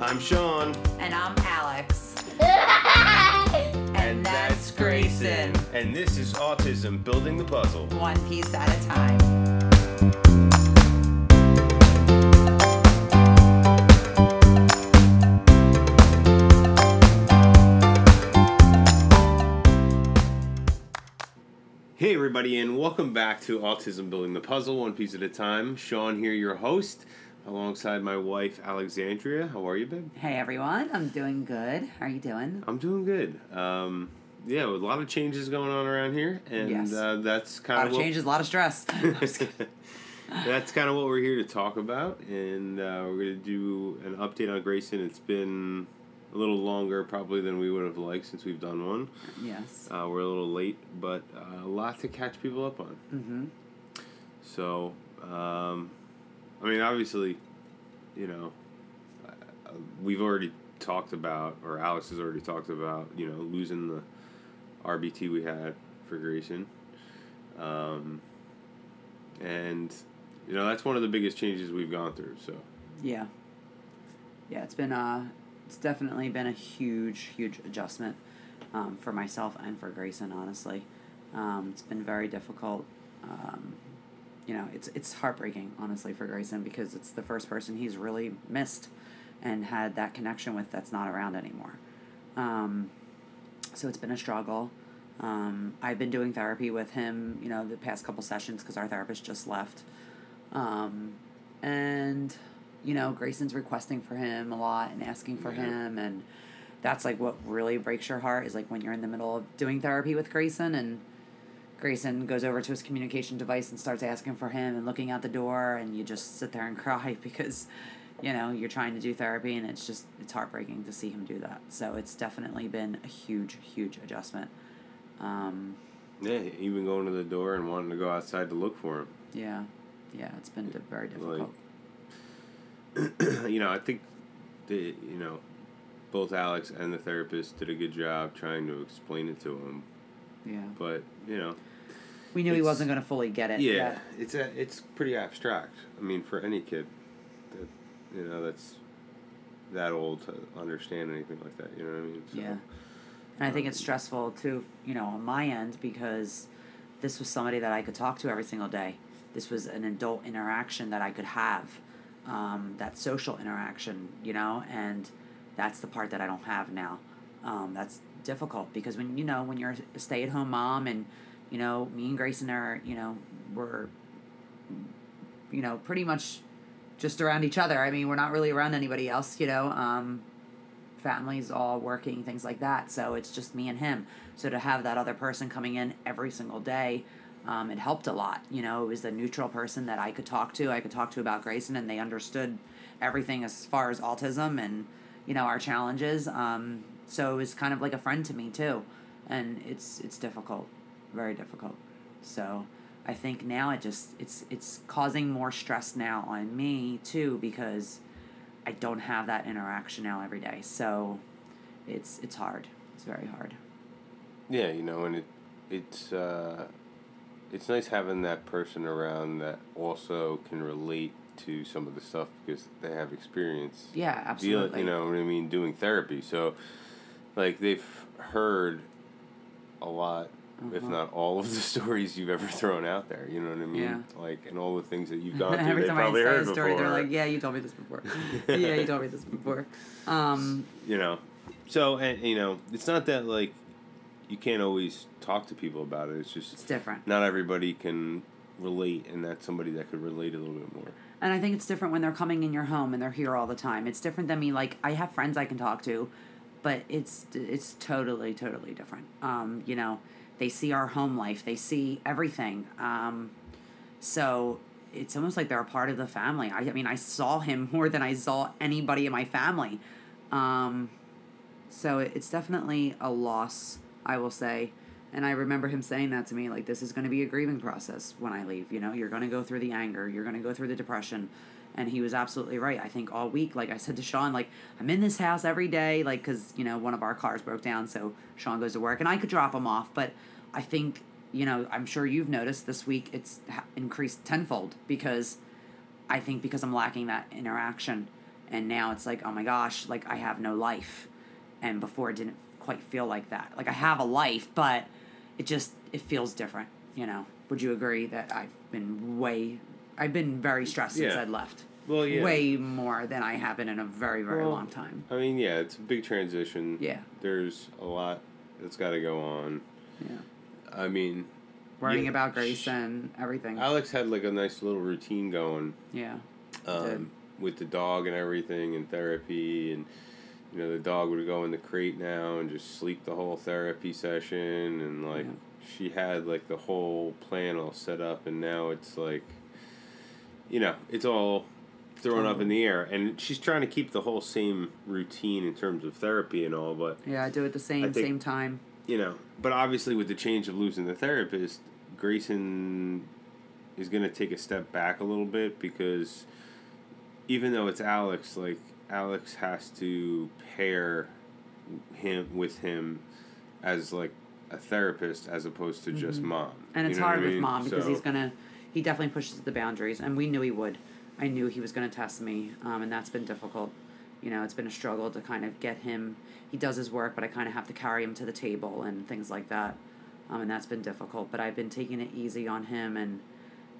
I'm Sean. And I'm Alex. And, that's Grayson. And this is Autism Building the Puzzle. One piece at a time. Hey, everybody, and welcome back to Autism Building the Puzzle, one piece at a time. Sean here, your host, alongside my wife, Alexandria. How are you, babe? Hey everyone, I'm doing good. How are you doing? I'm doing good. Um, yeah, with a lot of changes going on around here, and Yes. uh, that's A kind lot of of changes, a lot of stress. that's kind of what we're here to talk about, and uh, we're going to do an update on Grayson. It's been a little longer, probably than we would have liked since we've done one. yes. Uh, we're a little late, but uh, a lot to catch people up on. Mm-hmm. So, um, I mean, obviously, you know, uh, we've already talked about, or Alex has already talked about, you know, losing the RBT we had for Grayson. Um, and, you know, that's one of the biggest changes we've gone through. So, Yeah. Yeah, it's been uh it's definitely been a huge, huge adjustment um, for myself and for Grayson, honestly. Um, it's been very difficult. Um, you know, it's it's heartbreaking, honestly, for Grayson because it's the first person he's really missed and had that connection with that's not around anymore. Um, so it's been a struggle. Um, I've been doing therapy with him, you know, the past couple sessions because our therapist just left. Um, and, you know, Grayson's requesting for him a lot and asking for Yeah. him. And that's like what really breaks your heart is like when you're in the middle of doing therapy with Grayson and Grayson goes over to his communication device and starts asking for him and looking out the door and you just sit there and cry because you know you're trying to do therapy and it's just it's heartbreaking to see him do that so it's definitely been a huge huge adjustment um, yeah, even going to the door and wanting to go outside to look for him. yeah yeah it's been di- very difficult you know, I think the you know, both Alex and the therapist did a good job trying to explain it to him. yeah But you know, we knew he wasn't going to fully get it yeah, it's a, it's pretty abstract. I mean, for any kid that you know that's that old to understand anything like that, you know what I mean? So, Yeah. And I think it's stressful too, you know, on my end because this was somebody that I could talk to every single day. This was an adult interaction that I could have, um, that social interaction, you know, and that's the part that I don't have now. Um, that's difficult because when you know when you're a stay at home mom and you know me and Grayson are you know we're you know pretty much just around each other. I mean we're not really around anybody else, you know. Um, families all working things like that. So it's just me and him. So to have that other person coming in every single day um, it helped a lot you know. It was a neutral person that i could talk to. I could talk to about grayson and they understood everything as far as autism and you know our challenges. Um, so it was kind of like a friend to me too. And it's it's difficult very difficult so i think now it just it's it's causing more stress now on me too because I don't have that interaction now every day. So it's it's hard. It's very hard. yeah, you know, and it it's uh, it's nice having that person around that also can relate to some of the stuff because they have experience. Yeah, deal, absolutely. you know what I mean, doing therapy. So, like, they've heard a lot, if Mhm. not all of the stories you've ever thrown out there. You know what I mean? Yeah. Like, and all the things that you've gone through. They time I probably say heard a story, they're like, "Yeah, you told me this before. yeah, you told me this before." Um, You know, so and you know, it's not that like you can't always talk to people about it. It's just it's different, not everybody can relate, and that's somebody that could relate a little bit more. and I think it's different when they're coming in your home and they're here all the time. It's different than me. Like I have friends I can talk to, but it's it's totally totally different. Um, you know, they see our home life, they see everything. Um, so it's almost like they're a part of the family. I, I mean, I saw him more than I saw anybody in my family. Um, so it, it's definitely a loss, I will say. And I remember him saying that to me, like, this is going to be a grieving process when I leave. You know, you're going to go through the anger, you're going to go through the depression. And he was absolutely right. I think all week, like I said to Sean, like, I'm in this house every day, like, because, you know, one of our cars broke down. So Sean goes to work and I could drop him off. But I think, you know, I'm sure you've noticed this week it's increased tenfold because I think because I'm lacking that interaction and now it's like oh my gosh like i have no life and before it didn't quite feel like that like i have a life but it just it feels different you know would you agree that i've been way i've been very stressed since Yeah. i'd left Well, yeah. way more than i have been in a very very Well, long time I mean, yeah, it's a big transition. Yeah. There's a lot that's got to go on. yeah I mean, worrying Yeah, about sh- grayson everything Alex had like a nice little routine going yeah um, with the dog and everything and therapy and you know the dog would go in the crate now and just sleep the whole therapy session. And like Yeah. she had like the whole plan all set up. And now it's like you know it's all thrown up in the air. And she's trying to keep the whole same routine in terms of therapy and all but yeah i do it the same think- same time. You know, but obviously with the change of losing the therapist, Grayson is going to take a step back a little bit because even though it's Alex, like Alex has to pair him with him as like a therapist as opposed to just mom. Mm-hmm. and You it's know hard I with mean? mom because So- he's gonna he definitely pushes the boundaries and we knew he would i knew he was gonna test me um, and that's been difficult you know it's been a struggle to kind of get him he does his work but i kind of have to carry him to the table and things like that um, and that's been difficult but i've been taking it easy on him and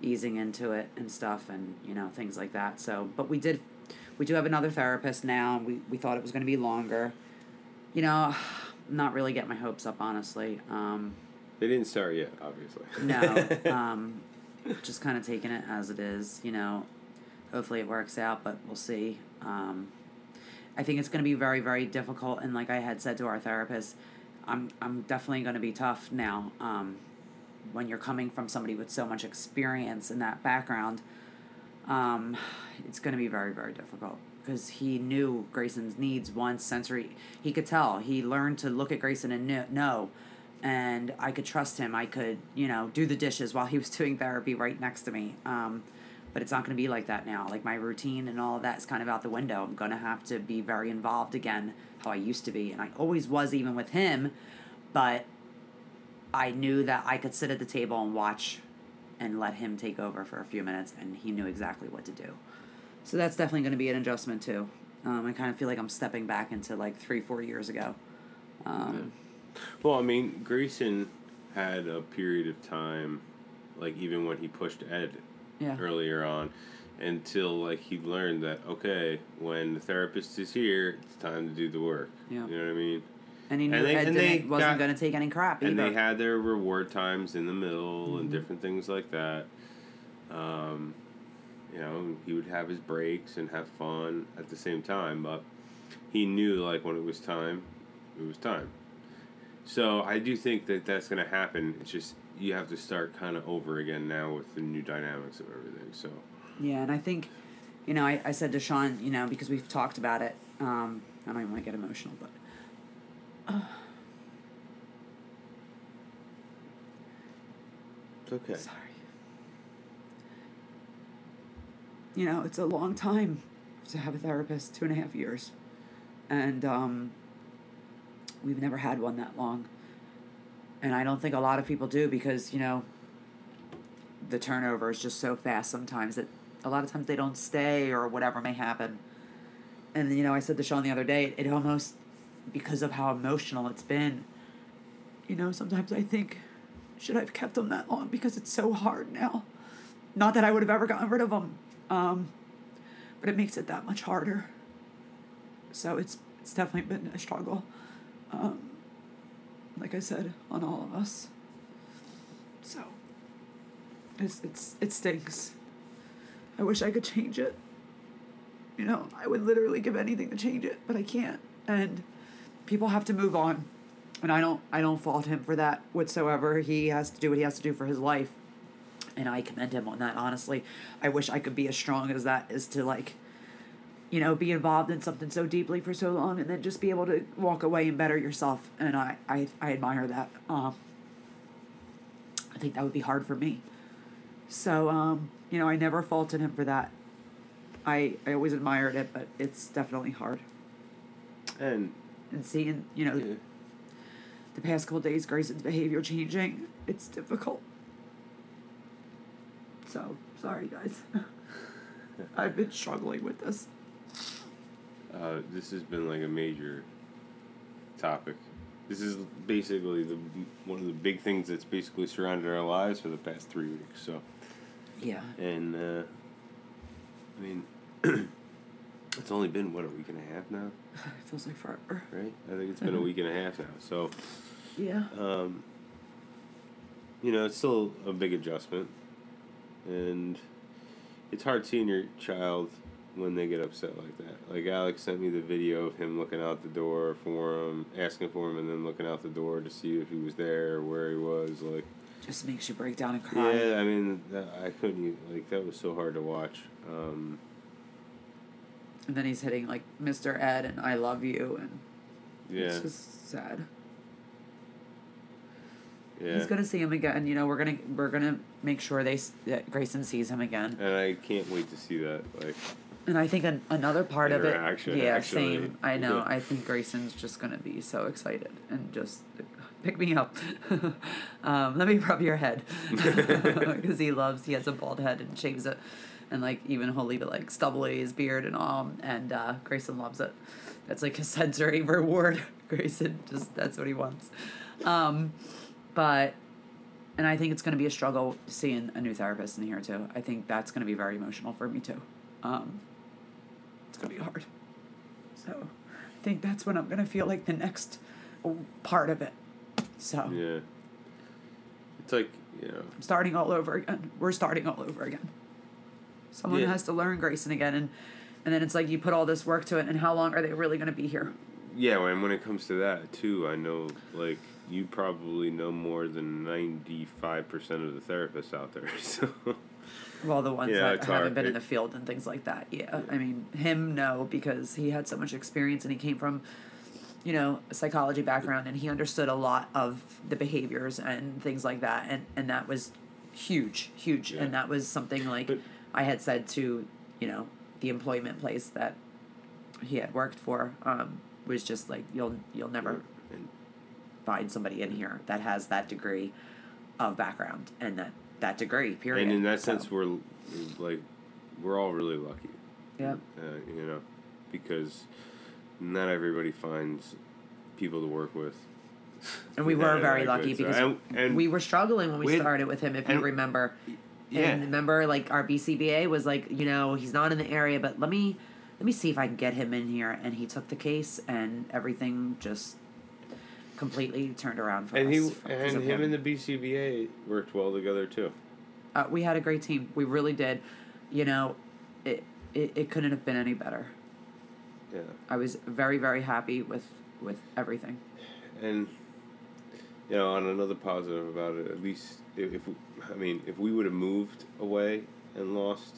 easing into it and stuff and you know things like that so but we did we do have another therapist now we, we thought it was going to be longer you know not really getting my hopes up honestly um, They didn't start yet, obviously. no, um, just kind of taking it as it is. You know, hopefully it works out, but we'll see. Um, I think it's going to be very, very difficult, and like I had said to our therapist, I'm I'm definitely going to be tough now. Um, when you're coming from somebody with so much experience in that background, um, it's going to be very, very difficult because he knew Grayson's needs once sensory. He could tell. He learned to look at Grayson and kn- know. And I could trust him. I could, you know, do the dishes while he was doing therapy right next to me. Um, but it's not going to be like that now. Like my routine and all of that is kind of out the window. I'm going to have to be very involved again, how I used to be. And I always was, even with him. But I knew that I could sit at the table and watch and let him take over for a few minutes, and he knew exactly what to do. So that's definitely going to be an adjustment too. Um, I kind of feel like I'm stepping back into like three, four years ago. Um, Well, I mean, Grayson had a period of time, like even when he pushed Ed yeah. earlier on, until like he learned that okay, when the therapist is here, it's time to do the work. Yeah. You know what I mean? And he knew And they- Ed and didn't, wasn't going to take any crap And they had their reward times in the middle Mm-hmm. and different things like that. Um, you know, he would have his breaks and have fun at the same time, but he knew like when it was time, it was time. So I do think that that's going to happen. It's just you have to start kind of over again now with the new dynamics of everything. So Yeah, and I think, you know, I, I said to Sean, you know, because we've talked about it. Um, I don't even want to get emotional, but. It's okay. Sorry. You know, it's a long time to have a therapist, two and a half years. And um, we've never had one that long. And I don't think a lot of people do because, you know, the turnover is just so fast sometimes that a lot of times they don't stay or whatever may happen. And, you know, I said to Sean the other day, it almost, because of how emotional it's been, you know, sometimes I think, should I have kept them that long? Because it's so hard now. Not that I would have ever gotten rid of them, um, but it makes it that much harder. So it's it's definitely been a struggle. Um, like I said, on all of us. So it's it's it stinks. I wish I could change it. You know, I would literally give anything to change it, but I can't. And people have to move on and I don't I don't fault him for that whatsoever. He has to do what he has to do for his life, and I commend him on that. Honestly, I wish I could be as strong as that is to like, you know, be involved in something so deeply for so long, and then just be able to walk away and better yourself. And I I, I admire that. Um, I think that would be hard for me. So um, you know, I never faulted him for that. I I always admired it, but it's definitely hard. And And seeing you know yeah, the past couple days, Grayson's behavior changing. It's difficult. So sorry, guys. I've been struggling with this. uh, this has been like a major topic. This is basically the one of the big things that's basically surrounded our lives for the past three weeks. So, Yeah. and uh, I mean, it's only been what a week and a half now, It feels like forever. right? I think it's been a week and a half now. So, Yeah. um, you know, it's still a big adjustment, and it's hard seeing your child when they get upset like that. Like Alex sent me the video of him looking out the door for him, asking for him, and then looking out the door to see if he was there or where he was. Like, Just makes you break down and cry. yeah, I mean, I couldn't like that was so hard to watch. Um, And then he's hitting like Mr. Ed and I love you and yeah, it's just sad. yeah, He's gonna see him again. You know, we're gonna we're gonna make sure they that Grayson sees him again. and I can't wait to see that. Like, And I think an, another part of it, Interaction, yeah, actually. same. I know. Yeah. I think Grayson's just gonna be so excited and just pick me up. um, let me rub your head because he loves. He has a bald head and shaves it, and like even he'll leave it like stubbly his beard and all. And uh, Grayson loves it. That's like his sensory reward. Grayson just that's what he wants. Um, but and I think it's going to be a struggle seeing a new therapist in here too. I think that's going to be very emotional for me too. Um, it's going to be hard. So I think that's when I'm going to feel like the next part of it. So yeah, it's like you know. Starting all over again. We're starting all over again. Someone Yeah. has to learn Grayson again, and and then it's like you put all this work to it, and how long are they really going to be here? Yeah, and when it comes to that too, I know like you probably know more than ninety five percent of the therapists out there. So Well, the ones Yeah, that haven't hard. been in the field and things like that. Yeah. I mean, him no because he had so much experience and he came from, you know, a psychology background and he understood a lot of the behaviors and things like that, and and that was huge, huge, Yeah. and that was something like But- I had said to, you know, the employment place that he had worked for um, was just like you'll you'll never find somebody in here that has that degree of background and that that degree period. and in that So, sense, we're like we're all really lucky. Yeah. Uh, you know, because not everybody finds people to work with. And we were very lucky because and, and we were struggling when we, we had- started with him, if you remember. Yeah, And remember, like our BCBA was like, you know, he's not in the area, but let me let me see if I can get him in here. And he took the case, and everything just completely turned around for and us. he because and of him and the BCBA worked well together too. uh, we had a great team. We really did. You know, it, it it couldn't have been any better. Yeah. I was very very happy with with everything. And you know, on another positive about it, at least if, I mean, if we would have moved away and lost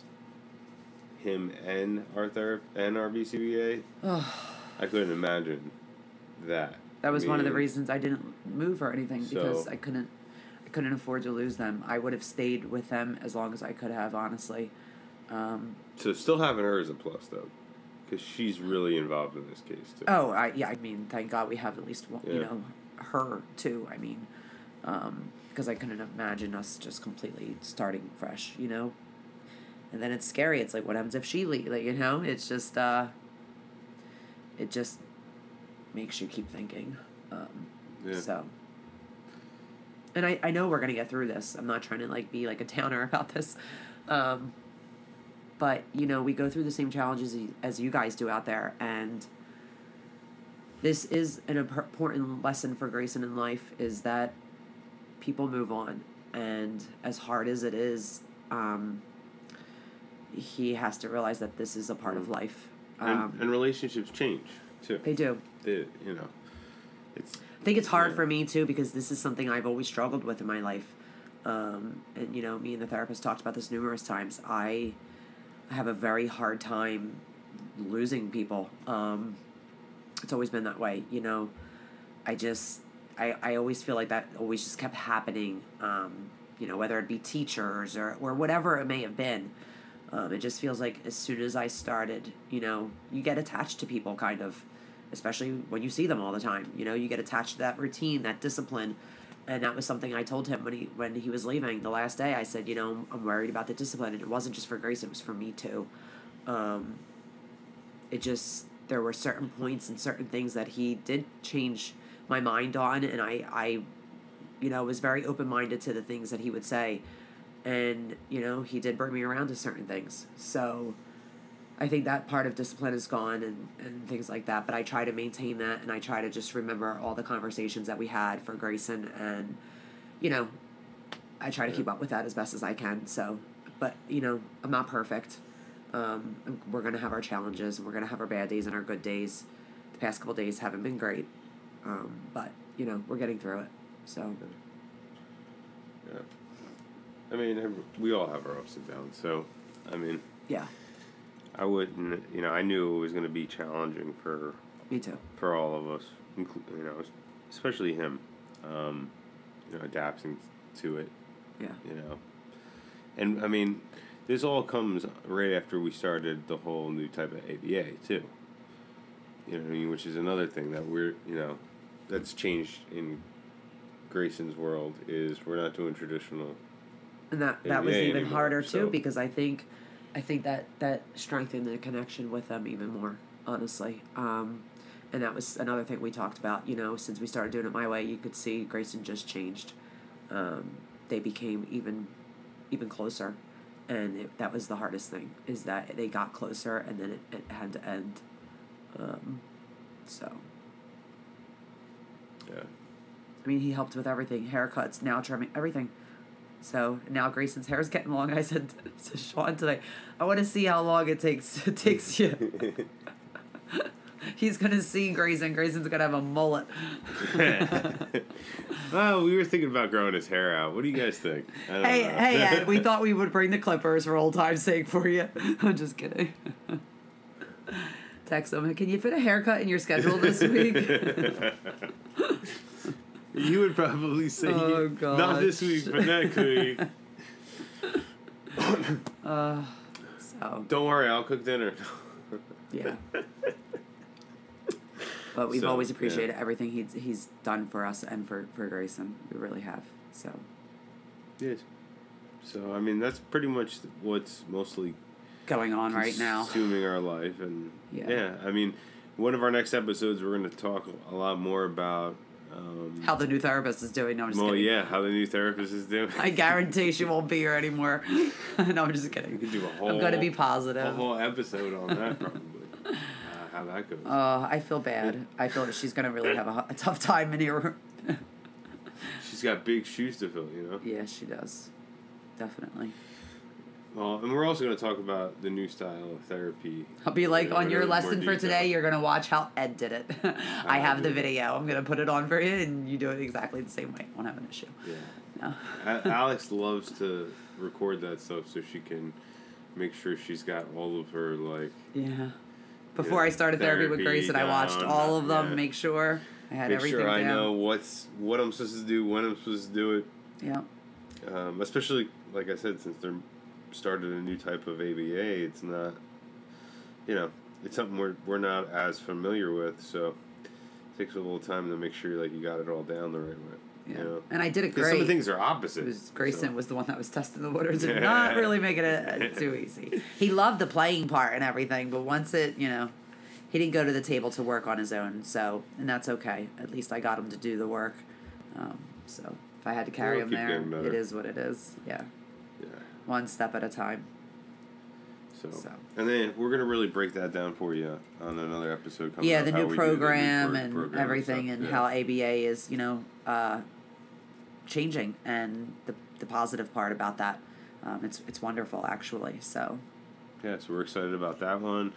him and our therap and our BCBA, I couldn't imagine that. That was I one of the reasons I didn't move or anything because I couldn't I couldn't afford to lose them. I would have stayed with them as long as I could have, honestly. Um, So still having her is a plus though, because she's really involved in this case too. oh, I yeah, I mean, thank God we have at least one, you know, her too. I mean, because I couldn't imagine us just completely starting fresh, you know. And then it's scary. It's like, what happens if she leaves? Like, you know, it's just, uh, it just makes you keep thinking. Um, Yeah. So. And I, I know we're gonna get through this. I'm not trying to like be like a downer about this, um, but you know we go through the same challenges as you guys do out there, and this is an important lesson for Grayson in life is that people move on, and as hard as it is, um, he has to realize that this is a part of Mm. life. and, Um, and relationships change too. they do. They, you know, it's I think it's hard Yeah. for me too because this is something I've always struggled with in my life. Um, and you know, me and the therapist talked about this numerous times. I have a very hard time losing people. Um, it's always been that way, you know. I just I, I always feel like that always just kept happening. Um, you know, whether it be teachers or, or whatever it may have been. Um, it just feels like as soon as I started, you know, you get attached to people kind of, especially when you see them all the time. You know, you get attached to that routine, that discipline. And that was something I told him when he when he was leaving the last day. I said, you know, I'm worried about the discipline, and it wasn't just for Grace; it was for me too. Um, it just there were certain points and certain things that he did change my mind on, and I, I, you know, was very open minded to the things that he would say, and you know, he did bring me around to certain things. So, I think that part of discipline is gone and, and things like that. But I try to maintain that, and I try to just remember all the conversations that we had for Grayson, and you know, I try to keep up with that as best as I can. So, but you know, I'm not perfect. Um, we're gonna have our challenges, and we're gonna have our bad days and our good days. The past couple days haven't been great, um, but you know, we're getting through it. So, Yeah. I mean, we all have our ups and downs. So, I mean, yeah, I wouldn't. You know, I knew it was going to be challenging for me too. for all of us. You know, especially him. Um, you know, adapting to it. Yeah, You know, and I mean, this all comes right after we started the whole new type of ABA too. You know, what I mean, which is another thing that we're you know, that's changed in Grayson's world is we're not doing traditional. and that that was even anymore, harder too so- because I think, I think that that strengthened the connection with them even more. Honestly, um, and that was another thing we talked about. You know, since we started doing it my way, you could see Grayson just changed. Um, they became even, even closer, and it, that was the hardest thing is that they got closer and then it, it had to end. Um, so Yeah. I mean, he helped with everything, haircuts, now trimming, everything. So now Grayson's hair is getting long. I said to Sean today, I want to see how long it takes. It takes you. He's gonna see Grayson. Grayson's gonna have a mullet. well, we were thinking about growing his hair out. What do you guys think? Hey, hey, Ed, we thought we would bring the clippers for old time's sake for you. I'm just kidding. Text him. Can you fit a haircut in your schedule this week? you would probably say Oh, not this week, but next week. uh, so Don't worry, I'll cook dinner. yeah. But we've So, always yeah. appreciated everything he's he's done for us and for for Grayson. We really have. So Yes. So I mean, that's pretty much what's mostly going on right now. consuming our life, and Yeah. yeah. I mean, one of our next episodes, we're going to talk a lot more about. Um, How the new therapist is doing? No, I'm just well, kidding. yeah, how the new therapist is doing. I guarantee she won't be here anymore. no, I'm just kidding. could do a whole. I'm gonna be positive. A whole episode on that probably. uh, how that goes. Uh, I feel bad. I feel that she's gonna really have a, a tough time in here. She's got big shoes to fill, you know. yeah, she does. Definitely. Well, and we're also going to talk about the new style of therapy. I'll be like on your lesson for today. You're gonna watch how Ed did it. I I have the video. I'm gonna put it on for you, and you do it exactly the same way. Won't have an issue. Yeah. No. Alex loves to record that stuff so she can make sure she's got all of her like Yeah. Before Yeah, I started therapy, with Grace, and I watched all of them, yeah. make sure I had make everything sure I down. know what's what I'm supposed to do, when I'm supposed to do it. Yeah. Um, especially like I said, since they're started a new type of ABA, it's not, you know, it's something we're we're not as familiar with, so it takes a little time to make sure like you got it all down the right way. Yeah. You know? And I did it Because some of the things are opposite. It was Grayson so- was the one that was testing the waters and not really making it uh, too easy. He loved the playing part and everything, but once it, you know, he didn't go to the table to work on his own. So, and that's okay. At least I got him to do the work. Um, so if I had to carry We'll him there, it is what it is. Yeah, Yeah. One step at a time. So, So. and then we're gonna really break that down for you on another episode. Coming yeah, up, the how new we the new program pro- and program everything, stuff. and Yeah. how ABA is, you know, uh, changing, and the the positive part about that. Um, it's it's wonderful, actually. So Yeah, so we're excited about that one.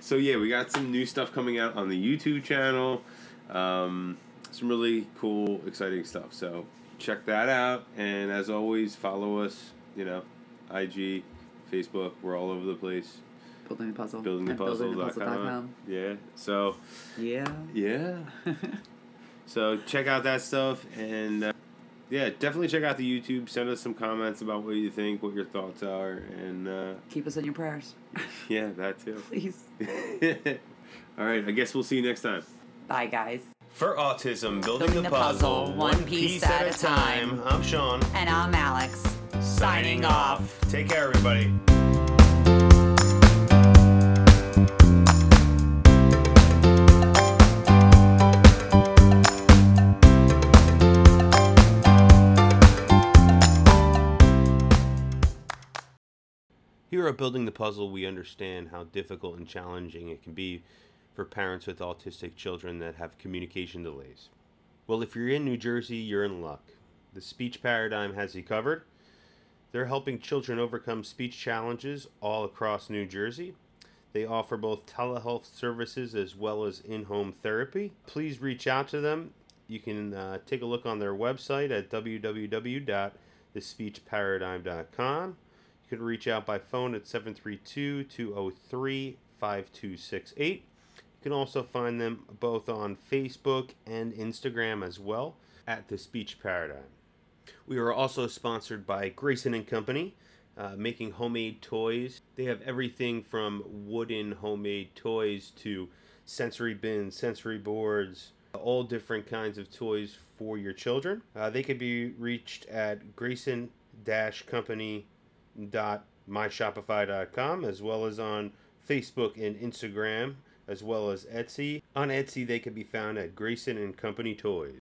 So yeah, we got some new stuff coming out on the YouTube channel. Um, some really cool, exciting stuff. So check that out, and as always, follow us. You know, IG, Facebook. We're all over the place. building the puzzle. at Buildingthepuzzle.com. buildingthepuzzle.com. Yeah. So Yeah. yeah. so check out that stuff, and uh, yeah, definitely check out the YouTube. Send us some comments about what you think, what your thoughts are, and uh, Keep us in your prayers, yeah, that too. please. All right, I guess we'll see you next time. Bye, guys. For Autism, Building, Building the Puzzle, one piece at a time. I'm Sean. And I'm Alex signing off. Take care, everybody. Here at Building the Puzzle, we understand how difficult and challenging it can be for parents with autistic children that have communication delays. Well, if you're in New Jersey, you're in luck. The speech paradigm has you covered. They're helping children overcome speech challenges all across New Jersey. They offer both telehealth services as well as in home therapy. Please reach out to them. You can uh, take a look on their website at www.thespeechparadigm.com. You can reach out by phone at 732 203 5268. You can also find them both on Facebook and Instagram as well at The Speech Paradigm. We are also sponsored by Grayson and Company, uh, making homemade toys. They have everything from wooden homemade toys to sensory bins, sensory boards, all different kinds of toys for your children. Uh, they can be reached at grayson-company.myshopify.com as well as on Facebook and Instagram as well as Etsy. On Etsy, they can be found at Grayson and Company Toys.